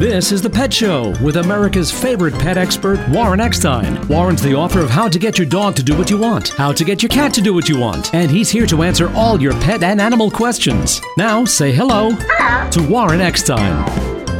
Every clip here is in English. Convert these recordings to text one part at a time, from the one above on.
This is The Pet Show with America's favorite pet expert, Warren Eckstein. Warren's the author of How to Get Your Dog to Do What You Want, How to Get Your Cat to Do What You Want, and he's here to answer all your pet and animal questions. Now, say hello to Warren Eckstein.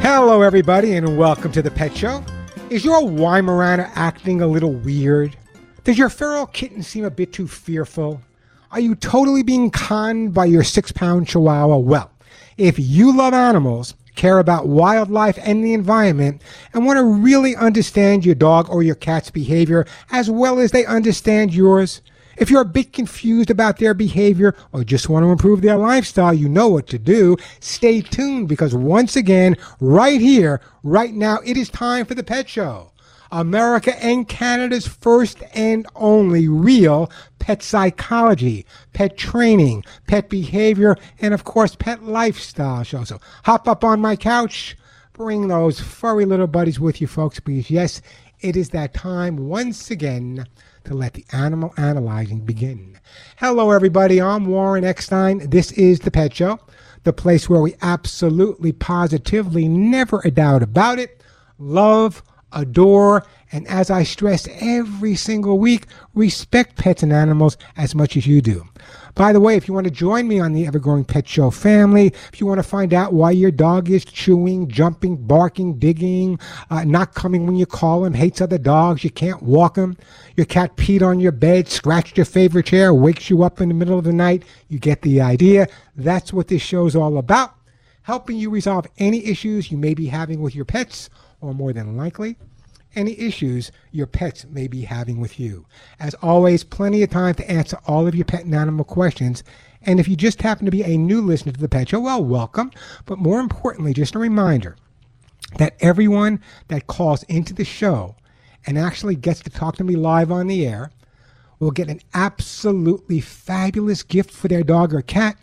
Hello, everybody, and welcome to The Pet Show. Is your Weimaraner acting a little weird? Does your feral kitten seem a bit too fearful? Are you totally being conned by your six pound chihuahua? Well, if you love animals, care about wildlife and the environment, and want to really understand your dog or your cat's behavior as well as they understand yours. If you're a bit confused about their behavior or just want to improve their lifestyle, you know what to do. Stay tuned because once again, right here, right now, it is time for the pet show. America and Canada's first and only real pet psychology, pet training, pet behavior, and of course, pet lifestyle show. So hop up on my couch, bring those furry little buddies with you, folks, because yes, it is that time once again to let the animal analyzing begin. Hello, everybody. I'm Warren Eckstein. This is The Pet Show, the place where we absolutely, positively, never a doubt about it, love, adore, and as I stress every single week, respect pets and animals as much as you do. By the way, if you want to join me on the Evergrowing Pet Show family, if you want to find out why your dog is chewing, jumping, barking, digging, uh, not coming when you call him, hates other dogs, you can't walk him, your cat peed on your bed, scratched your favorite chair, wakes you up in the middle of the night, you get the idea. That's what this show's all about. Helping you resolve any issues you may be having with your pets, or more than likely, any issues your pets may be having with you. As always, plenty of time to answer all of your pet and animal questions. And if you just happen to be a new listener to the Pet Show, well, welcome. But more importantly, just a reminder that everyone that calls into the show and actually gets to talk to me live on the air will get an absolutely fabulous gift for their dog or cat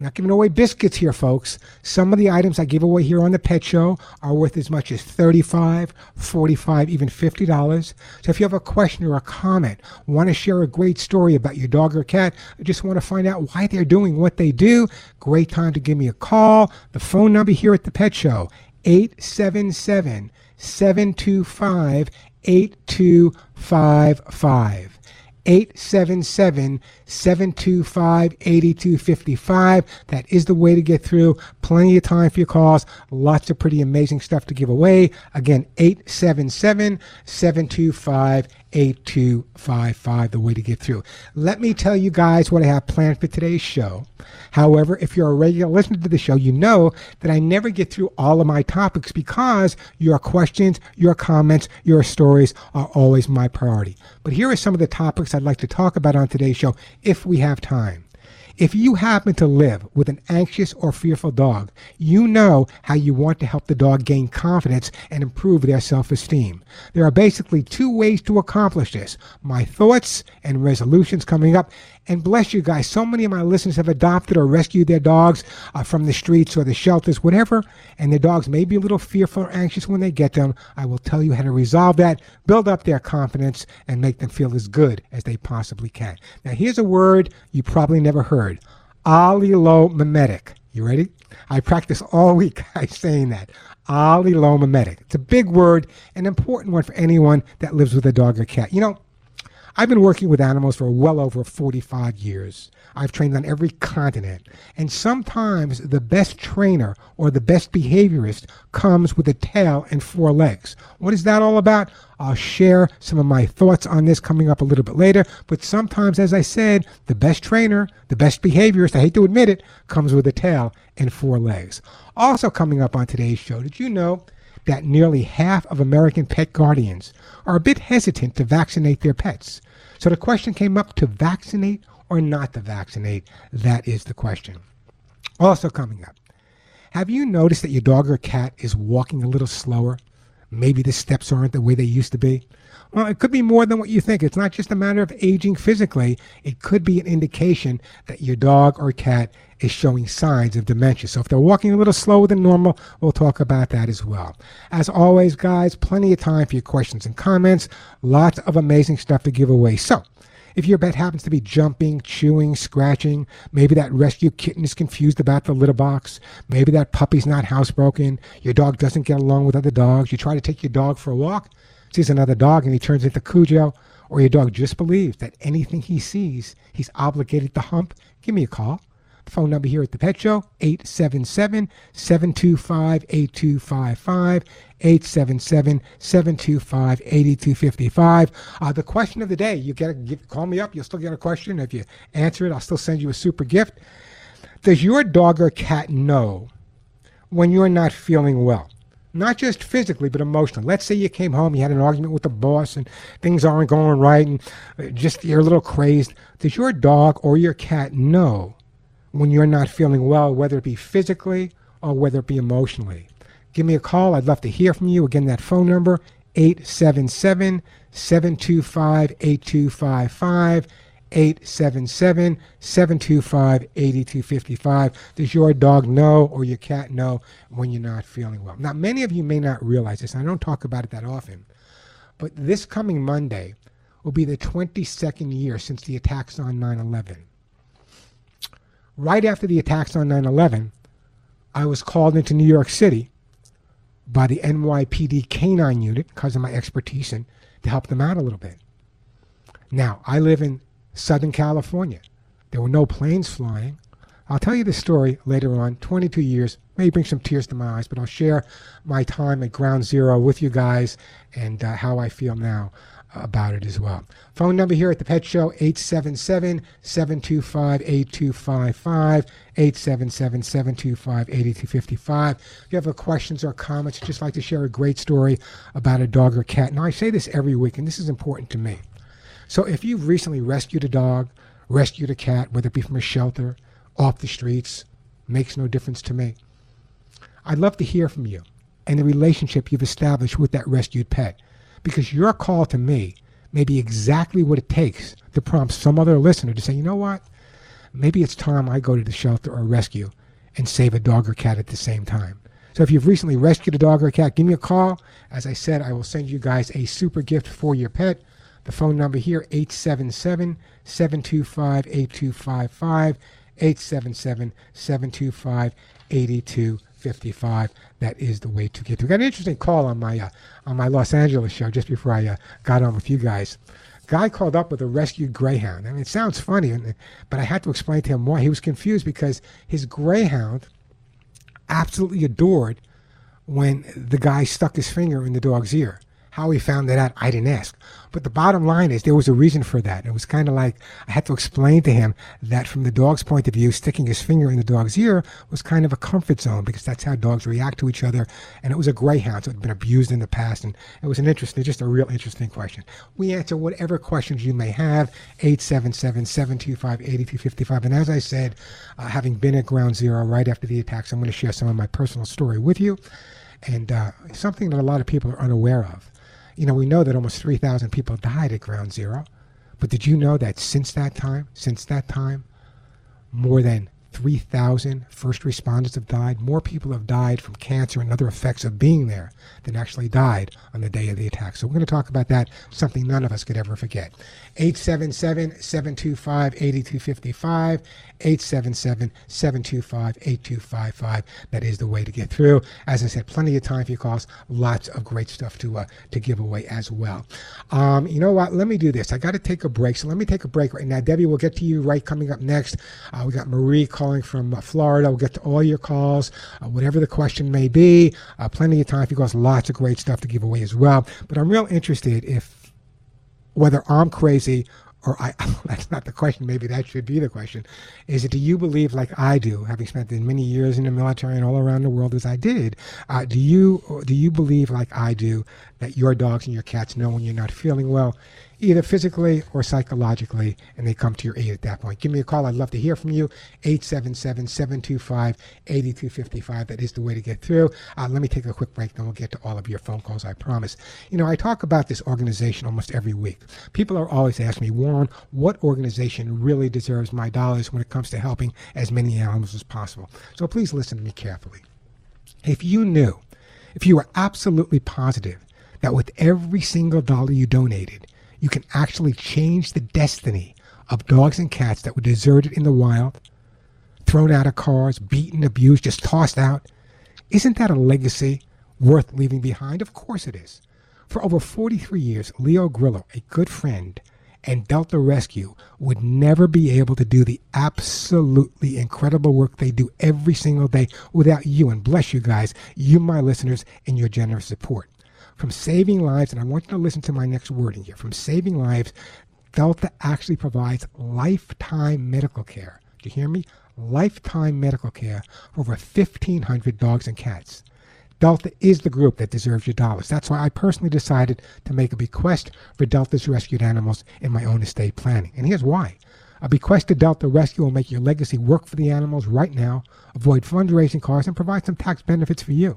I'm not giving away biscuits here, folks. Some of the items I give away here on the Pet Show are worth as much as $35, $45, even $50. So if you have a question or a comment, want to share a great story about your dog or cat, or just want to find out why they're doing what they do, great time to give me a call. The phone number here at the Pet Show, 877 725 8255. 877 725 8255. That is the way to get through. Plenty of time for your calls. Lots of pretty amazing stuff to give away. Again, 877 725 8255, the way to get through. Let me tell you guys what I have planned for today's show. However, if you're a regular listener to the show, you know that I never get through all of my topics because your questions, your comments, your stories are always my priority. But here are some of the topics I'd like to talk about on today's show if we have time. If you happen to live with an anxious or fearful dog, you know how you want to help the dog gain confidence and improve their self esteem. There are basically two ways to accomplish this my thoughts and resolutions coming up. And bless you guys, so many of my listeners have adopted or rescued their dogs uh, from the streets or the shelters, whatever, and their dogs may be a little fearful or anxious when they get them. I will tell you how to resolve that, build up their confidence, and make them feel as good as they possibly can. Now, here's a word you probably never heard allelomimetic. You ready? I practice all week saying that. Allelomimetic. It's a big word, an important one for anyone that lives with a dog or cat. You know, I've been working with animals for well over 45 years. I've trained on every continent. And sometimes the best trainer or the best behaviorist comes with a tail and four legs. What is that all about? I'll share some of my thoughts on this coming up a little bit later. But sometimes, as I said, the best trainer, the best behaviorist, I hate to admit it, comes with a tail and four legs. Also, coming up on today's show, did you know that nearly half of American pet guardians are a bit hesitant to vaccinate their pets. So the question came up to vaccinate or not to vaccinate? That is the question. Also, coming up, have you noticed that your dog or cat is walking a little slower? Maybe the steps aren't the way they used to be. Well, it could be more than what you think. It's not just a matter of aging physically, it could be an indication that your dog or cat is showing signs of dementia. So if they're walking a little slower than normal, we'll talk about that as well. As always, guys, plenty of time for your questions and comments. Lots of amazing stuff to give away. So if your pet happens to be jumping, chewing, scratching, maybe that rescue kitten is confused about the litter box, maybe that puppy's not housebroken, your dog doesn't get along with other dogs, you try to take your dog for a walk, sees another dog and he turns into Cujo, or your dog just believes that anything he sees, he's obligated to hump, give me a call. Phone number here at the Pet Show, 877 725 8255. 877 725 8255. Uh, the question of the day, you get a, call me up, you'll still get a question. If you answer it, I'll still send you a super gift. Does your dog or cat know when you're not feeling well? Not just physically, but emotionally. Let's say you came home, you had an argument with the boss, and things aren't going right, and uh, just you're a little crazed. Does your dog or your cat know when you're not feeling well, whether it be physically or whether it be emotionally? Give me a call. I'd love to hear from you. Again, that phone number 877 725 8255. 877 725 8255. Does your dog know or your cat know when you're not feeling well? Now, many of you may not realize this, and I don't talk about it that often, but this coming Monday will be the 22nd year since the attacks on 9 11. Right after the attacks on 9 11, I was called into New York City by the NYPD canine unit because of my expertise and to help them out a little bit. Now, I live in Southern California. There were no planes flying. I'll tell you the story later on. 22 years may bring some tears to my eyes, but I'll share my time at Ground Zero with you guys and uh, how I feel now about it as well. Phone number here at the Pet Show 877 725 8255. 877 725 8255. If you have questions or comments, just like to share a great story about a dog or cat. Now, I say this every week, and this is important to me. So, if you've recently rescued a dog, rescued a cat, whether it be from a shelter, off the streets, makes no difference to me. I'd love to hear from you and the relationship you've established with that rescued pet because your call to me may be exactly what it takes to prompt some other listener to say, you know what? Maybe it's time I go to the shelter or rescue and save a dog or cat at the same time. So if you've recently rescued a dog or a cat, give me a call. As I said, I will send you guys a super gift for your pet. The phone number here, 877 725 8255. 877 725 8255 that is the way to get through. Got an interesting call on my uh, on my Los Angeles show just before I uh, got on with you guys. Guy called up with a rescued greyhound. I mean, it sounds funny, but I had to explain to him why. He was confused because his greyhound absolutely adored when the guy stuck his finger in the dog's ear. How he found that out, I didn't ask. But the bottom line is there was a reason for that. It was kind of like I had to explain to him that from the dog's point of view, sticking his finger in the dog's ear was kind of a comfort zone because that's how dogs react to each other. And it was a greyhound, so it had been abused in the past. And it was an interesting, just a real interesting question. We answer whatever questions you may have, 877 725 8255. And as I said, uh, having been at ground zero right after the attacks, I'm going to share some of my personal story with you and uh, something that a lot of people are unaware of you know, we know that almost 3,000 people died at Ground Zero. But did you know that since that time, since that time, more than 3,000 first responders have died. More people have died from cancer and other effects of being there than actually died on the day of the attack. So we're going to talk about that, something none of us could ever forget. 877 725 8255. 877 725 8255. That is the way to get through. As I said, plenty of time for your calls. Lots of great stuff to uh, to give away as well. Um, you know what? Let me do this. I got to take a break. So let me take a break right now. Debbie, we'll get to you right coming up next. Uh, we got Marie calling from uh, Florida. We'll get to all your calls, uh, whatever the question may be. Uh, plenty of time for you. Lots of great stuff to give away as well. But I'm real interested if whether I'm crazy or I, that's not the question. Maybe that should be the question. Is it do you believe, like I do, having spent many years in the military and all around the world as I did, uh, do you do you believe, like I do, that your dogs and your cats know when you're not feeling well? Either physically or psychologically, and they come to your aid at that point. Give me a call. I'd love to hear from you. 877 725 8255. That is the way to get through. Uh, let me take a quick break, then we'll get to all of your phone calls, I promise. You know, I talk about this organization almost every week. People are always asking me, Warren, what organization really deserves my dollars when it comes to helping as many animals as possible? So please listen to me carefully. If you knew, if you were absolutely positive that with every single dollar you donated, you can actually change the destiny of dogs and cats that were deserted in the wild, thrown out of cars, beaten, abused, just tossed out. Isn't that a legacy worth leaving behind? Of course it is. For over 43 years, Leo Grillo, a good friend, and Delta Rescue would never be able to do the absolutely incredible work they do every single day without you. And bless you guys, you, my listeners, and your generous support from saving lives, and I want you to listen to my next wording here from saving lives, Delta actually provides lifetime medical care. Do you hear me? Lifetime medical care for over 1,500 dogs and cats. Delta is the group that deserves your dollars. That's why I personally decided to make a bequest for Delta's rescued animals in my own estate planning. And here's why. A bequest to Delta Rescue will make your legacy work for the animals right now, avoid fundraising costs, and provide some tax benefits for you.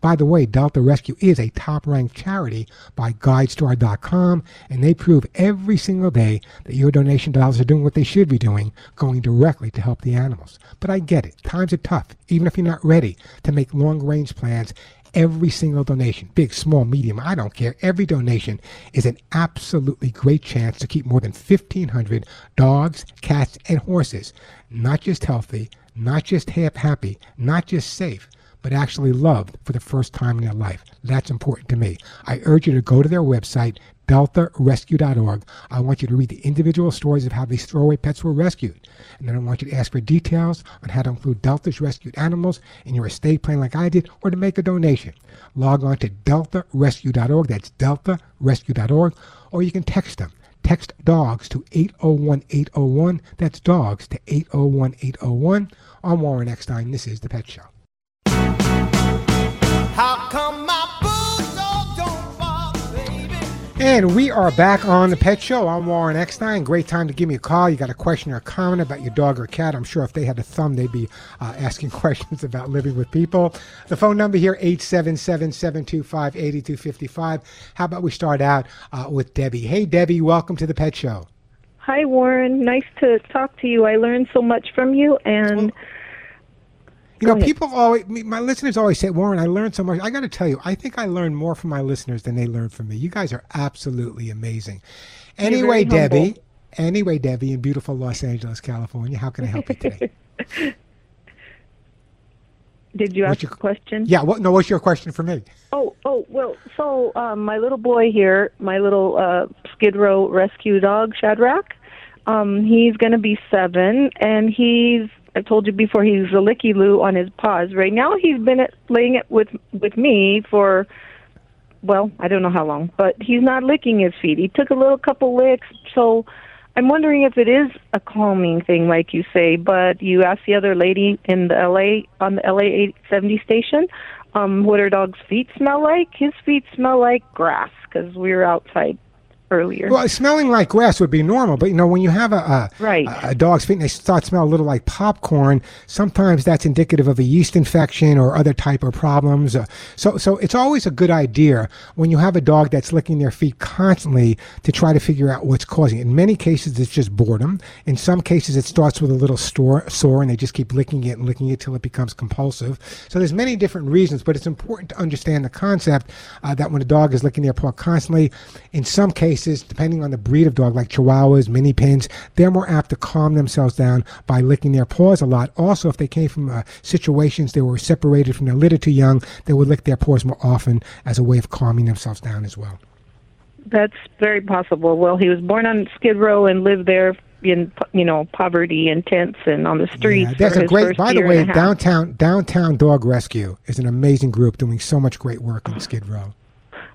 By the way, Delta Rescue is a top ranked charity by GuideStar.com, and they prove every single day that your donation dollars are doing what they should be doing, going directly to help the animals. But I get it. Times are tough, even if you're not ready to make long range plans. Every single donation, big, small, medium, I don't care. Every donation is an absolutely great chance to keep more than 1,500 dogs, cats, and horses not just healthy, not just half happy, not just safe, but actually loved for the first time in their life. That's important to me. I urge you to go to their website, deltarescue.org. I want you to read the individual stories of how these throwaway pets were rescued. And then I want you to ask for details on how to include Delta's rescued animals in your estate plan like I did, or to make a donation. Log on to deltarescue.org. That's deltarescue.org. Or you can text them. Text dogs to 801 801. That's dogs to 801 801. I'm Warren Eckstein. This is The Pet Show. And we are back on the Pet Show. I'm Warren Eckstein. Great time to give me a call. You got a question or a comment about your dog or cat. I'm sure if they had a thumb, they'd be uh, asking questions about living with people. The phone number here, 877-725-8255. How about we start out uh, with Debbie? Hey, Debbie, welcome to the Pet Show. Hi, Warren. Nice to talk to you. I learned so much from you, and... Well, you know, people always, my listeners always say, Warren, I learned so much. I got to tell you, I think I learned more from my listeners than they learned from me. You guys are absolutely amazing. Anyway, Debbie, anyway, Debbie, in beautiful Los Angeles, California, how can I help you today? Did you ask your, a question? Yeah. What? No. What's your question for me? Oh. Oh. Well. So um, my little boy here, my little uh, Skid Row rescue dog, Shadrach. Um, he's going to be seven, and he's I've told you before he's a licky loo on his paws. Right now he's been at, laying it with with me for well, I don't know how long, but he's not licking his feet. He took a little couple licks, so I'm wondering if it is a calming thing, like you say. But you asked the other lady in the LA on the LA 870 station, um, what her dog's feet smell like. His feet smell like grass because we were outside earlier. Well, smelling like grass would be normal, but you know when you have a a, right. a, a dog's feet and they start smell a little like popcorn, sometimes that's indicative of a yeast infection or other type of problems. Uh, so so it's always a good idea when you have a dog that's licking their feet constantly to try to figure out what's causing it. In many cases, it's just boredom. In some cases, it starts with a little store, sore and they just keep licking it and licking it till it becomes compulsive. So there's many different reasons, but it's important to understand the concept uh, that when a dog is licking their paw constantly, in some cases cases, depending on the breed of dog, like Chihuahuas, mini pins, they're more apt to calm themselves down by licking their paws a lot. Also, if they came from uh, situations they were separated from their litter too young, they would lick their paws more often as a way of calming themselves down as well. That's very possible. Well, he was born on Skid Row and lived there in you know poverty and tents and on the streets. Yeah, that's a great. By the way, downtown downtown dog rescue is an amazing group doing so much great work in Skid Row.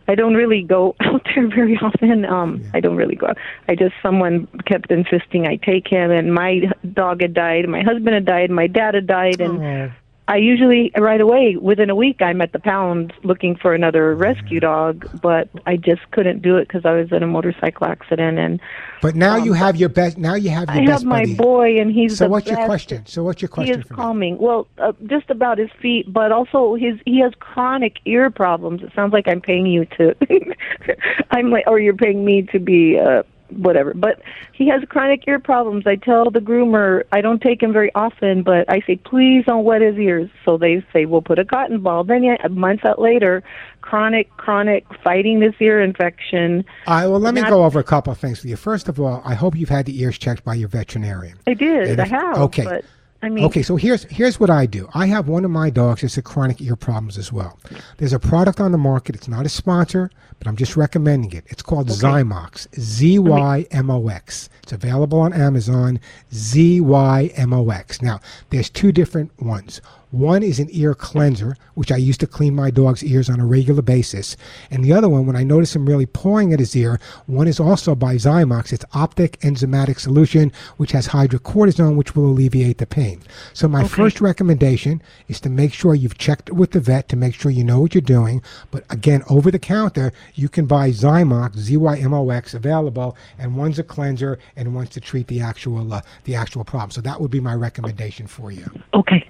I don't really go out there very often. Um, yeah. I don't really go. Out. I just someone kept insisting I take him, and my dog had died, my husband had died, my dad had died, and I usually right away within a week I'm at the pound looking for another rescue dog, but I just couldn't do it because I was in a motorcycle accident and. But now um, you have your best. Now you have your I best have my buddy. boy, and he's. So what's best. your question? So what's your question? He is for me? calming. Well, uh, just about his feet, but also his he has chronic ear problems. It sounds like I'm paying you to. I'm like, or you're paying me to be. Uh, whatever. But he has chronic ear problems. I tell the groomer I don't take him very often, but I say please don't wet his ears. So they say we'll put a cotton ball. Then yeah, months out later, chronic, chronic, fighting this ear infection. All right. Well, let me Not- go over a couple of things with you. First of all, I hope you've had the ears checked by your veterinarian. I did. And I have. okay. But I mean, Okay, so here's here's what I do. I have one of my dogs that's a chronic ear problems as well. There's a product on the market. It's not a sponsor, but I'm just recommending it. It's called Zymox. Z Y M O X. It's available on Amazon. Z Y M O X. Now, there's two different ones. One is an ear cleanser, which I use to clean my dog's ears on a regular basis. And the other one, when I notice him really pawing at his ear, one is also by Zymox. It's Otic enzymatic solution, which has hydrocortisone, which will alleviate the pain. So my first recommendation is to make sure you've checked with the vet to make sure you know what you're doing. But again, over the counter, you can buy Zymox, Z-Y-M-O-X, available, and one's a cleanser and one's to treat the actual uh, the actual problem. So that would be my recommendation for you. okay.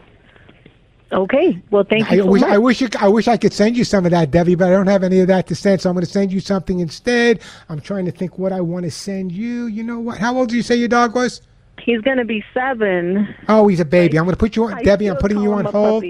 Okay. Well, thank I you so wish much. I wish you, I wish I could send you some of that, Debbie, but I don't have any of that to send. So I'm going to send you something instead. I'm trying to think what I want to send you. You know what? How old do you say your dog was? He's going to be seven. Oh, he's a baby. I'm going to put you on, I Debbie. I'm putting you on hold.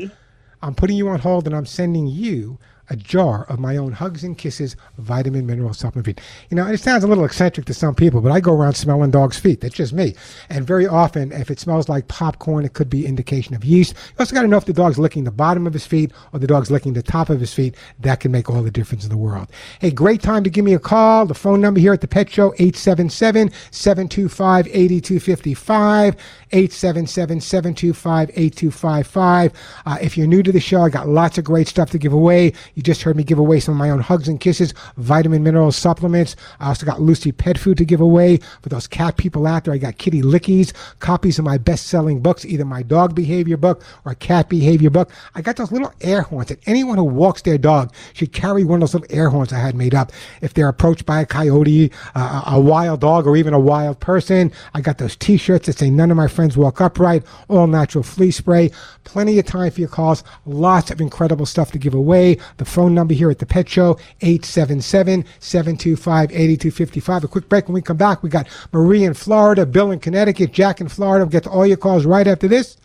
I'm putting you on hold, and I'm sending you a jar of my own Hugs and Kisses vitamin mineral supplement feed. You know, it sounds a little eccentric to some people, but I go around smelling dogs' feet. That's just me. And very often, if it smells like popcorn, it could be indication of yeast. You also got to know if the dog's licking the bottom of his feet or the dog's licking the top of his feet. That can make all the difference in the world. Hey, great time to give me a call. The phone number here at the Pet Show, 877-725-8255. 877-725-8255. Uh, if you're new to the show, I got lots of great stuff to give away. You just heard me give away some of my own Hugs and Kisses, vitamin mineral supplements. I also got Lucy pet food to give away. For those cat people out there, I got kitty lickies, copies of my best-selling books, either my dog behavior book or cat behavior book. I got those little air horns that anyone who walks their dog should carry one of those little air horns I had made up. If they're approached by a coyote, uh, a wild dog, or even a wild person, I got those T-shirts that say "None of my friends walk upright," all natural flea spray. Plenty of time for your calls. Lots of incredible stuff to give away. The phone number here at the Pet Show, 877-725-8255. A quick break. When we come back, we got Marie in Florida, Bill in Connecticut, Jack in Florida. We'll get to all your calls right after this.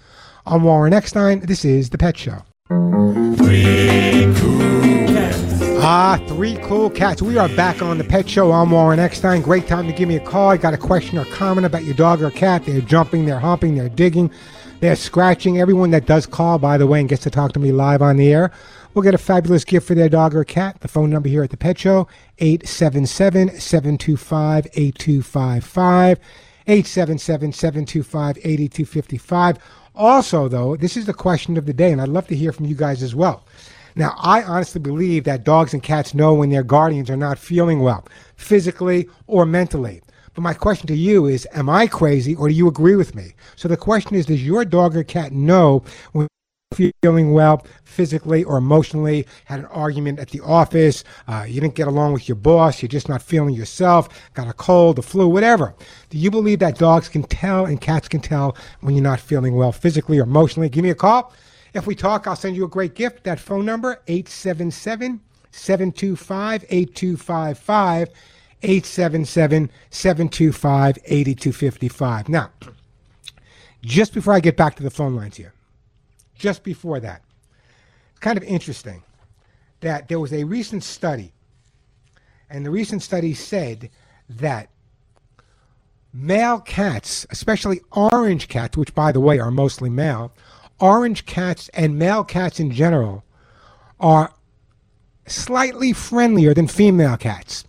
I'm Warren Eckstein. This is The Pet Show. Ah, three cool cats. We are back on the Pet Show. I'm Warren Eckstein. Great time to give me a call. I got a question or comment about your dog or cat. They're jumping, they're humping, they're digging, they're scratching. Everyone that does call, by the way, and gets to talk to me live on the air, will get a fabulous gift for their dog or cat. The phone number here at the Pet Show, 877-725-8255. 877-725-8255. Also, though, this is the question of the day, and I'd love to hear from you guys as well. Now, I honestly believe that dogs and cats know when their guardians are not feeling well, physically or mentally. But my question to you is, am I crazy or do you agree with me? So the question is, does your dog or cat know when feeling well physically or emotionally, had an argument at the office, uh, you didn't get along with your boss, you're just not feeling yourself, got a cold, the flu, whatever. Do you believe that dogs can tell and cats can tell when you're not feeling well physically or emotionally? Give me a call. If we talk, I'll send you a great gift. That phone number, 877 725 8255. 877 725 8255. Now, just before I get back to the phone lines here, just before that, it's kind of interesting that there was a recent study, and the recent study said that male cats, especially orange cats, which by the way are mostly male, orange cats and male cats in general are slightly friendlier than female cats.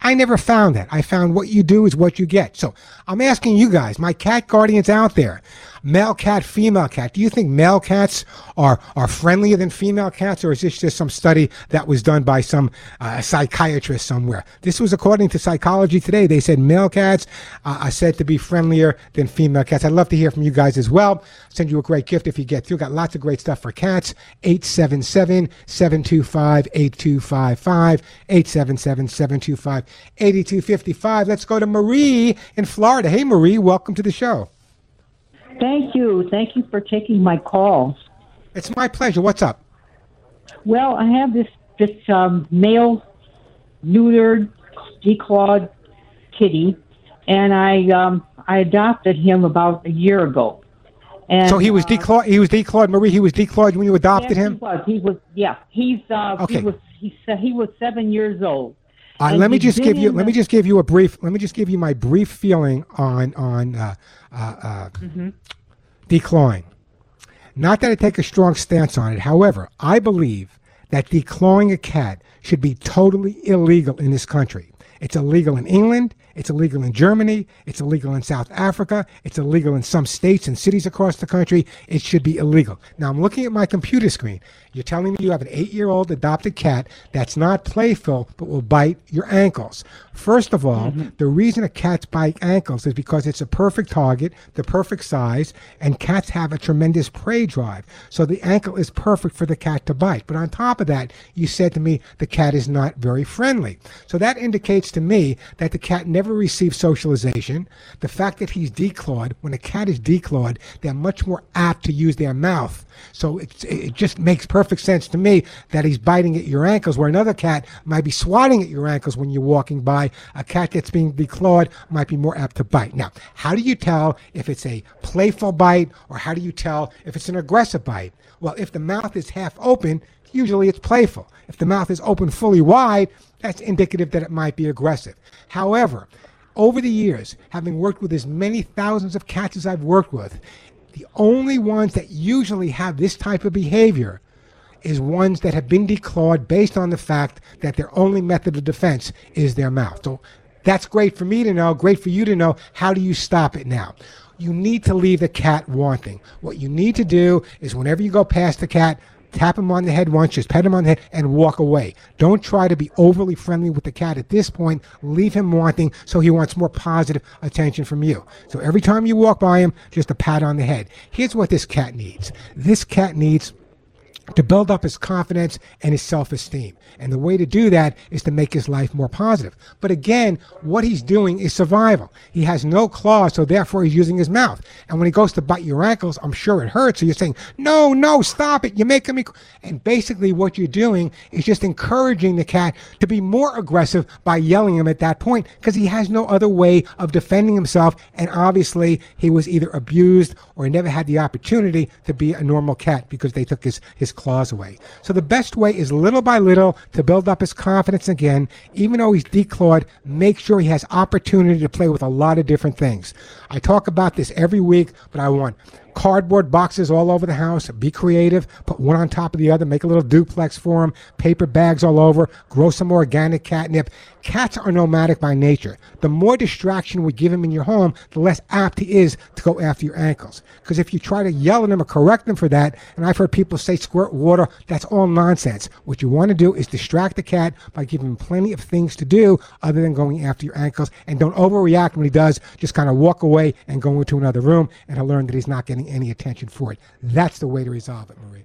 I never found that. I found what you do is what you get. So I'm asking you guys, my cat guardians out there, Male cat, female cat. Do you think male cats are, are friendlier than female cats, or is this just some study that was done by some uh, psychiatrist somewhere? This was according to Psychology Today. They said male cats uh, are said to be friendlier than female cats. I'd love to hear from you guys as well. Send you a great gift if you get through. Got lots of great stuff for cats. 877 725 8255. 877 725 8255. Let's go to Marie in Florida. Hey, Marie, welcome to the show. Thank you. Thank you for taking my call. It's my pleasure. What's up? Well, I have this this um, male neutered declawed kitty, and I um, I adopted him about a year ago. And, so he was uh, declawed. He was declawed, Marie. He was declawed when you adopted yes, him. He was. He was. Yeah. He's. Uh, Okay. He was. He said he was seven years old. Uh, let me just give you. Let me just give you a brief. Let me just give you my brief feeling on on uh, uh, uh, Mm-hmm. declawing. Not that I take a strong stance on it. However, I believe that declawing a cat should be totally illegal in this country. It's illegal in England. It's illegal in Germany. It's illegal in South Africa. It's illegal in some states and cities across the country. It should be illegal. Now, I'm looking at my computer screen. You're telling me you have an eight year old adopted cat that's not playful but will bite your ankles. First of all, mm-hmm. the reason a cat's bite ankles is because it's a perfect target, the perfect size, and cats have a tremendous prey drive. So the ankle is perfect for the cat to bite. But on top of that, you said to me the cat is not very friendly. So that indicates to me that the cat never received socialization. The fact that he's declawed, when a cat is declawed, they're much more apt to use their mouth. So it, it just makes perfect sense to me that he's biting at your ankles, where another cat might be swatting at your ankles when you're walking by. A cat that's being declawed might be more apt to bite. Now, how do you tell if it's a playful bite or how do you tell if it's an aggressive bite? Well, if the mouth is half open, usually it's playful. If the mouth is open fully wide, that's indicative that it might be aggressive. However, over the years, having worked with as many thousands of cats as I've worked with, the only ones that usually have this type of behavior is ones that have been declawed based on the fact that their only method of defense is their mouth. So that's great for me to know, great for you to know. How do you stop it now? You need to leave the cat wanting. What you need to do is whenever you go past the cat, tap him on the head once, just pet him on the head, and walk away. Don't try to be overly friendly with the cat at this point. Leave him wanting so he wants more positive attention from you. So every time you walk by him, just a pat on the head. Here's what this cat needs this cat needs to build up his confidence and his self esteem. And the way to do that is to make his life more positive. But again, what he's doing is survival. He has no claws, so therefore he's using his mouth. And when he goes to bite your ankles, I'm sure it hurts. So you're saying, no, no, stop it. You're making me. And basically, what you're doing is just encouraging the cat to be more aggressive by yelling him at that point because he has no other way of defending himself. And obviously, he was either abused or he never had the opportunity to be a normal cat because they took his, his claws away. So the best way is little by little to build up his confidence again. Even though he's declawed, make sure he has opportunity to play with a lot of different things. I talk about this every week, but I want cardboard boxes all over the house. Be creative. Put one on top of the other. Make a little duplex for him. Paper bags all over. Grow some organic catnip. Cats are nomadic by nature. The more distraction we give him in your home, the less apt he is to go after your ankles. Because if you try to yell at him or correct him for that, and I've heard people say squirt water, that's all nonsense. What you want to do is distract the cat by giving him plenty of things to do other than going after your ankles. And don't overreact when he does. Just kind of walk away and go into another room, and he'll learn that he's not getting any attention for it. That's the way to resolve it, Marie.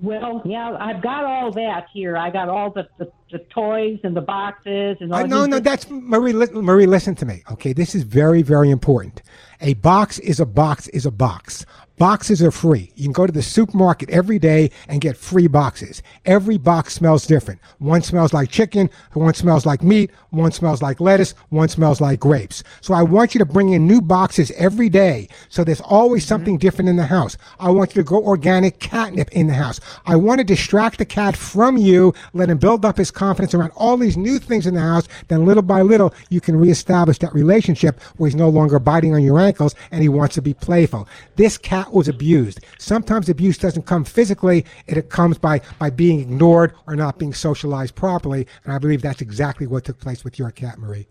Well, yeah, I've got all that here. I got all the, the, the toys and the boxes and all. Uh, no, no, different- that's Marie. li- Marie, listen to me. Okay, this is very, very important. A box is a box is a box. Boxes are free. You can go to the supermarket every day and get free boxes. Every box smells different. One smells like chicken, one smells like meat, one smells like lettuce, one smells like grapes. So I want you to bring in new boxes every day so there's always something different in the house. I want you to grow organic catnip in the house. I want to distract the cat from you, let him build up his confidence around all these new things in the house. Then little by little, you can reestablish that relationship where he's no longer biting on your ankles and he wants to be playful. This cat was abused. Sometimes abuse doesn't come physically, it comes by, by being ignored or not being socialized properly. And I believe that's exactly what took place with your cat, Marie.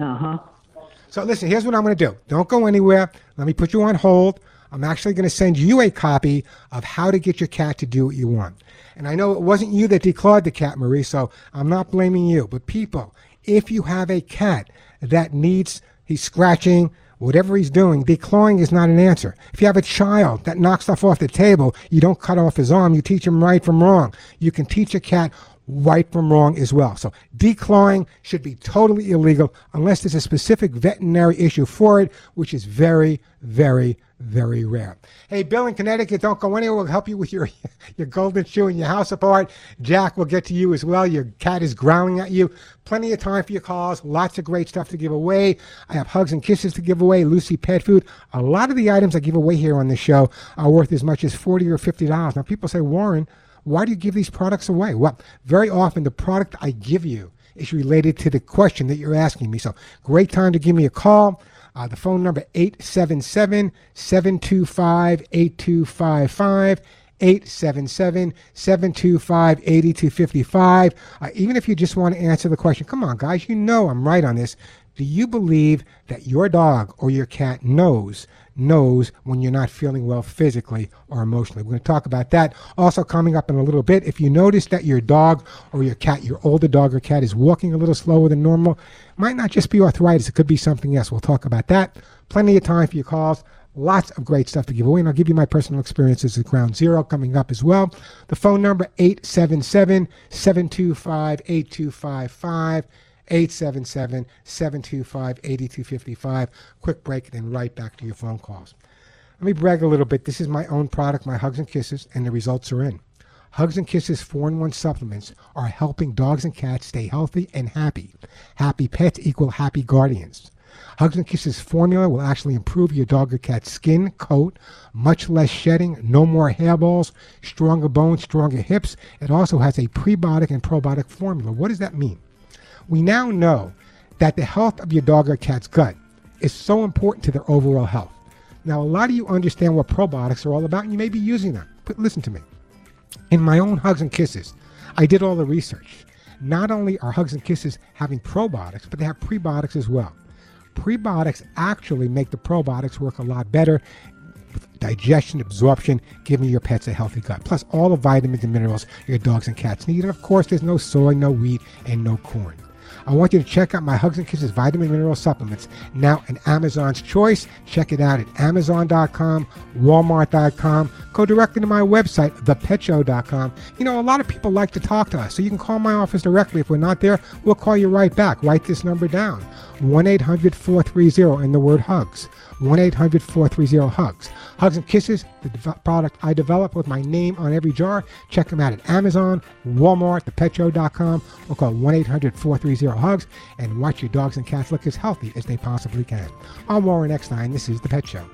Uh-huh. So listen, here's what I'm going to do. Don't go anywhere. Let me put you on hold. I'm actually going to send you a copy of how to get your cat to do what you want. And I know it wasn't you that declawed the cat, Marie, so I'm not blaming you. But people, if you have a cat that needs, he's scratching, whatever he's doing, declawing is not an answer. If you have a child that knocks stuff off the table, you don't cut off his arm, you teach him right from wrong. You can teach a cat right from wrong as well. So declawing should be totally illegal unless there's a specific veterinary issue for it, which is very, very, very rare. Hey, Bill in Connecticut, don't go anywhere. We'll help you with your your golden shoe and your house apart. Jack will get to you as well. Your cat is growling at you. Plenty of time for your calls. Lots of great stuff to give away. I have hugs and kisses to give away. Lucy Pet Food. A lot of the items I give away here on the show are worth as much as forty or fifty dollars. Now, people say, Warren why do you give these products away? Well, very often the product I give you is related to the question that you're asking me. So great time to give me a call. Uh, the phone number 877-725-8255. 877-725-8255. Uh, even if you just want to answer the question, come on, guys, you know I'm right on this. Do you believe that your dog or your cat knows knows when you're not feeling well physically or emotionally. We're going to talk about that. Also, coming up in a little bit, if you notice that your dog or your cat, your older dog or cat, is walking a little slower than normal, might not just be arthritis, it could be something else. We'll talk about that. Plenty of time for your calls. Lots of great stuff to give away, and I'll give you my personal experiences at Ground Zero coming up as well. The phone number 877 725 8255. 877 725 8255. Quick break, and then right back to your phone calls. Let me brag a little bit. This is my own product, my Hugs and Kisses, and the results are in. Hugs and Kisses 4 in 1 supplements are helping dogs and cats stay healthy and happy. Happy pets equal happy guardians. Hugs and Kisses formula will actually improve your dog or cat's skin, coat, much less shedding, no more hairballs, stronger bones, stronger hips. It also has a prebiotic and probiotic formula. What does that mean? We now know that the health of your dog or cat's gut is so important to their overall health. Now, a lot of you understand what probiotics are all about, and you may be using them. But listen to me. In my own Hugs and Kisses, I did all the research. Not only are Hugs and Kisses having probiotics, but they have prebiotics as well. Prebiotics actually make the probiotics work a lot better digestion, absorption, giving your pets a healthy gut. Plus, all the vitamins and minerals your dogs and cats need. And of course, there's no soy, no wheat, and no corn. I want you to check out my Hugs and Kisses vitamin mineral supplements now an Amazon's choice. Check it out at Amazon.com, Walmart.com. Go directly to my website, thepetshow.com. You know, a lot of people like to talk to us, so you can call my office directly. If we're not there, we'll call you right back. Write this number down 1 800 430 and the word hugs. 1 800 430 HUGS. Hugs and Kisses, the de- product I develop with my name on every jar. Check them out at Amazon, Walmart, thepetshow.com, or call 1 800 430 HUGS and watch your dogs and cats look as healthy as they possibly can. I'm Warren Eckstein. This is The Pet Show.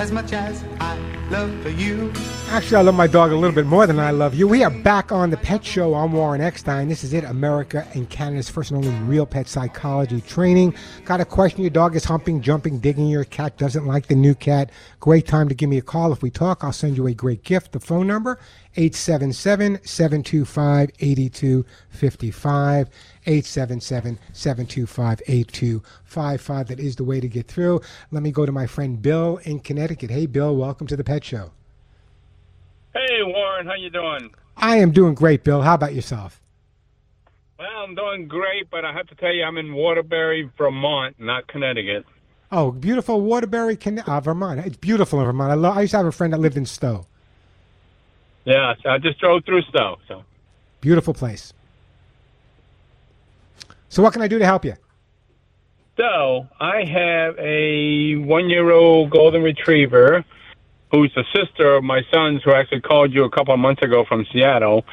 As much as I love you. Actually, I love my dog a little bit more than I love you. We are back on the Pet Show. I'm Warren Eckstein. This is it, America and Canada's first and only real pet psychology training. Got a question? Your dog is humping, jumping, digging. Your cat doesn't like the new cat. Great time to give me a call. If we talk, I'll send you a great gift. The phone number 877-725-8255. 877-725-8255. That is the way to get through. Let me go to my friend Bill in Connecticut. Hey, Bill, welcome to the Pet Show. Hey, Warren, how you doing? I am doing great, Bill. How about yourself? Well, I'm doing great, but I have to tell you, I'm in Waterbury, Vermont, not Connecticut. Oh, beautiful Waterbury, uh, Vermont. It's beautiful in Vermont. I, lo- I used to have a friend that lived in Stowe. Yeah, so I just drove through Stowe. So beautiful place. So, what can I do to help you? So, I have a one-year-old golden retriever who's the sister of my son's, who actually called you a couple of months ago from Seattle.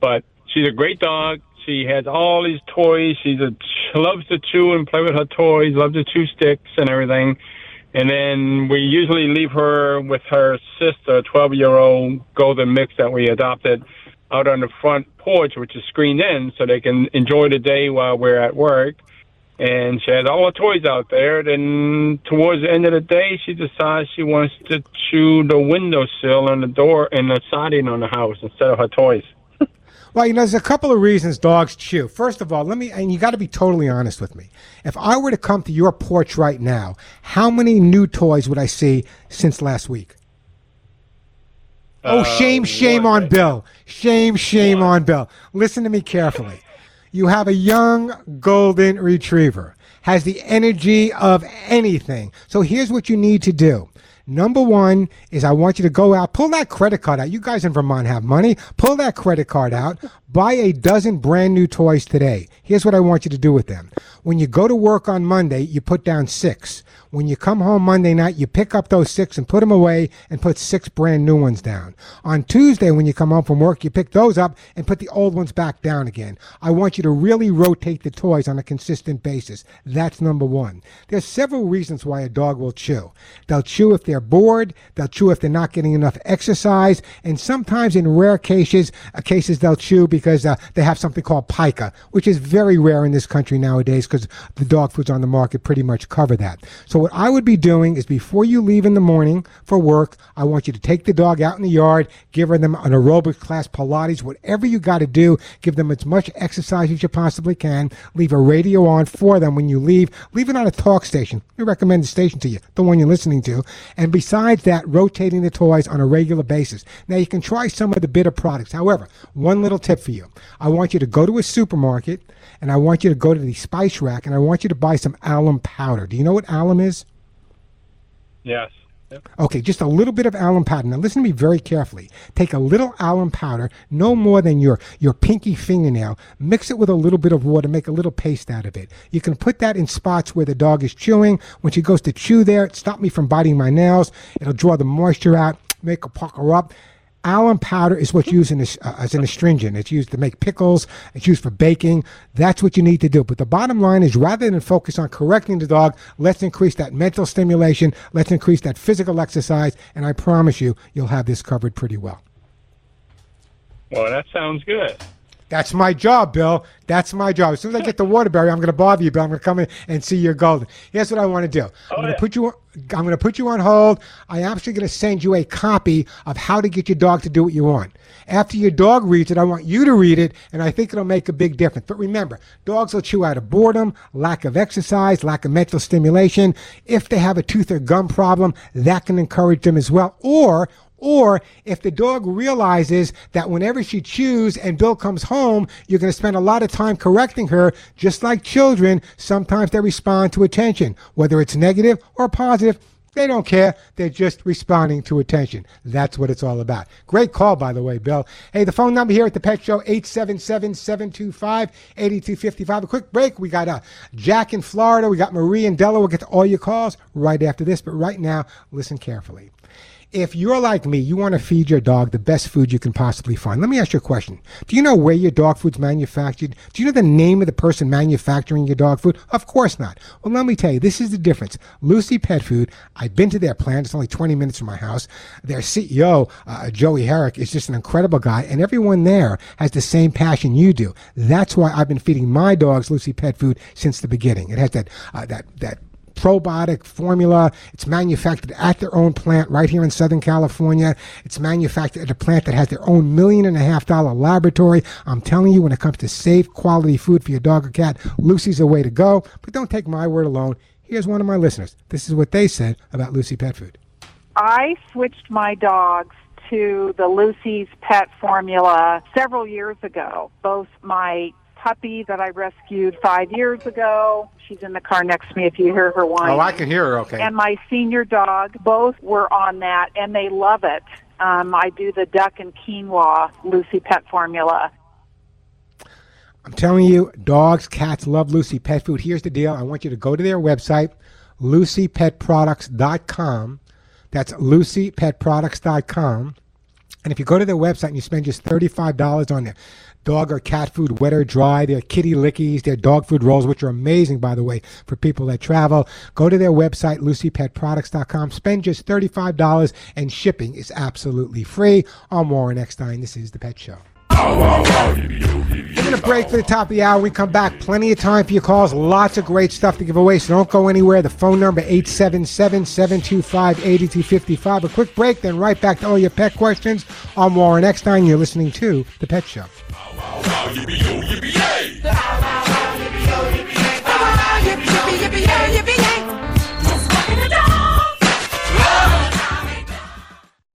But she's a great dog. She has all these toys. She's a she loves to chew and play with her toys. Loves to chew sticks and everything. And then we usually leave her with her sister, a 12 year old golden mix that we adopted out on the front porch, which is screened in, so they can enjoy the day while we're at work. And she has all her toys out there. Then towards the end of the day, she decides she wants to chew the windowsill and the door and the siding on the house instead of her toys. Well, you know, there's a couple of reasons dogs chew. First of all, let me, and you got to be totally honest with me. If I were to come to your porch right now, how many new toys would I see since last week? Oh, Uh, shame, shame on right? Bill. Shame, shame One. on Bill. Listen to me carefully. You have a young golden retriever, has the energy of anything. So here's what you need to do. Number one is I want you to go out, pull that credit card out. You guys in Vermont have money. Pull that credit card out. Buy a dozen brand new toys today. Here's what I want you to do with them. When you go to work on Monday, you put down six. When you come home Monday night, you pick up those six and put them away and put six brand new ones down. On Tuesday, when you come home from work, you pick those up and put the old ones back down again. I want you to really rotate the toys on a consistent basis. That's number one. There's several reasons why a dog will chew. They'll chew if they're bored. They'll chew if they're not getting enough exercise. And sometimes in rare cases, uh, cases they'll chew because uh, they have something called pica, which is very rare in this country nowadays because the dog foods on the market pretty much cover that. So what I would be doing is before you leave in the morning for work, I want you to take the dog out in the yard, give them an aerobic class, Pilates, whatever you got to do. Give them as much exercise as you possibly can. Leave a radio on for them when you leave. Leave it on a talk station. We recommend the station to you, the one you're listening to. And besides that, rotating the toys on a regular basis. Now you can try some of the bitter products. However, one little tip for you. I want you to go to a supermarket and I want you to go to the spice rack and I want you to buy some alum powder. Do you know what alum is? Yes. Yep. Okay, just a little bit of alum powder. Now listen to me very carefully. Take a little alum powder, no more than your, your pinky fingernail. Mix it with a little bit of water, make a little paste out of it. You can put that in spots where the dog is chewing. When she goes to chew there, it stop me from biting my nails. It'll draw the moisture out, make her pucker up. Alum powder is what's used in this, uh, as an astringent. It's used to make pickles. It's used for baking. That's what you need to do. But the bottom line is rather than focus on correcting the dog, let's increase that mental stimulation. Let's increase that physical exercise. And I promise you, you'll have this covered pretty well. Well, that sounds good. That's my job, Bill. That's my job. As soon as I get the Waterbury, I'm going to bother you, Bill. I'm going to come in and see your golden. Here's what I want to do. Oh, I'm going to yeah. put you. I'm going to put you on hold. I am actually going to send you a copy of how to get your dog to do what you want. After your dog reads it, I want you to read it, and I think it'll make a big difference. But remember, dogs will chew out of boredom, lack of exercise, lack of mental stimulation. If they have a tooth or gum problem, that can encourage them as well. Or or if the dog realizes that whenever she chews and Bill comes home, you're going to spend a lot of time correcting her, just like children, sometimes they respond to attention. Whether it's negative or positive, they don't care. They're just responding to attention. That's what it's all about. Great call, by the way, Bill. Hey, the phone number here at the Pet Show, 877-725-8255. A quick break. We got uh, Jack in Florida. We got Marie in Delaware. We'll get to all your calls right after this. But right now, listen carefully if you're like me, you want to feed your dog the best food you can possibly find. Let me ask you a question. Do you know where your dog food's manufactured? Do you know the name of the person manufacturing your dog food? Of course not. Well, let me tell you, this is the difference. Lucy Pet Food, I've been to their plant. It's only 20 minutes from my house. Their CEO, uh, Joey Herrick, is just an incredible guy, and everyone there has the same passion you do. That's why I've been feeding my dogs Lucy Pet Food since the beginning. It has that, uh, that, that, probiotic formula. It's manufactured at their own plant right here in Southern California. It's manufactured at a plant that has their own million and a half dollar laboratory. I'm telling you, when it comes to safe, quality food for your dog or cat, Lucy's the way to go. But don't take my word alone. Here's one of my listeners. This is what they said about Lucy Pet Food. I switched my dogs to the Lucy's Pet formula several years ago. Both my puppy that I rescued five years ago, she's in the car next to me if you hear her whine. Oh, I can hear her okay. And my senior dog, both were on that, and they love it. Um, I do the duck and quinoa Lucy Pet formula. I'm telling you, dogs, cats love Lucy Pet Food. Here's the deal. I want you to go to their website, lucypetproducts.com. That's lucypetproducts.com. And if you go to their website and you spend just $35 on their dog or cat food, wet or dry, their kitty lickies, their dog food rolls, which are amazing, by the way, for people that travel, go to their website, lucypetproducts.com. Spend just $35 and shipping is absolutely free. I'm Warren Eckstein. This is The Pet Show. We're going to break for the top of the hour. We come back. Plenty of time for your calls. Lots of great stuff to give away, so don't go anywhere. The phone number 877-725-8255. A quick break, then right back to all your pet questions. I'm Warren Eckstein. You're listening to The Pet Show wow, yippee yo, yippee yay! The wow, yippee yo, yippee yay! The wow, yippee yippee yippee yippee yay!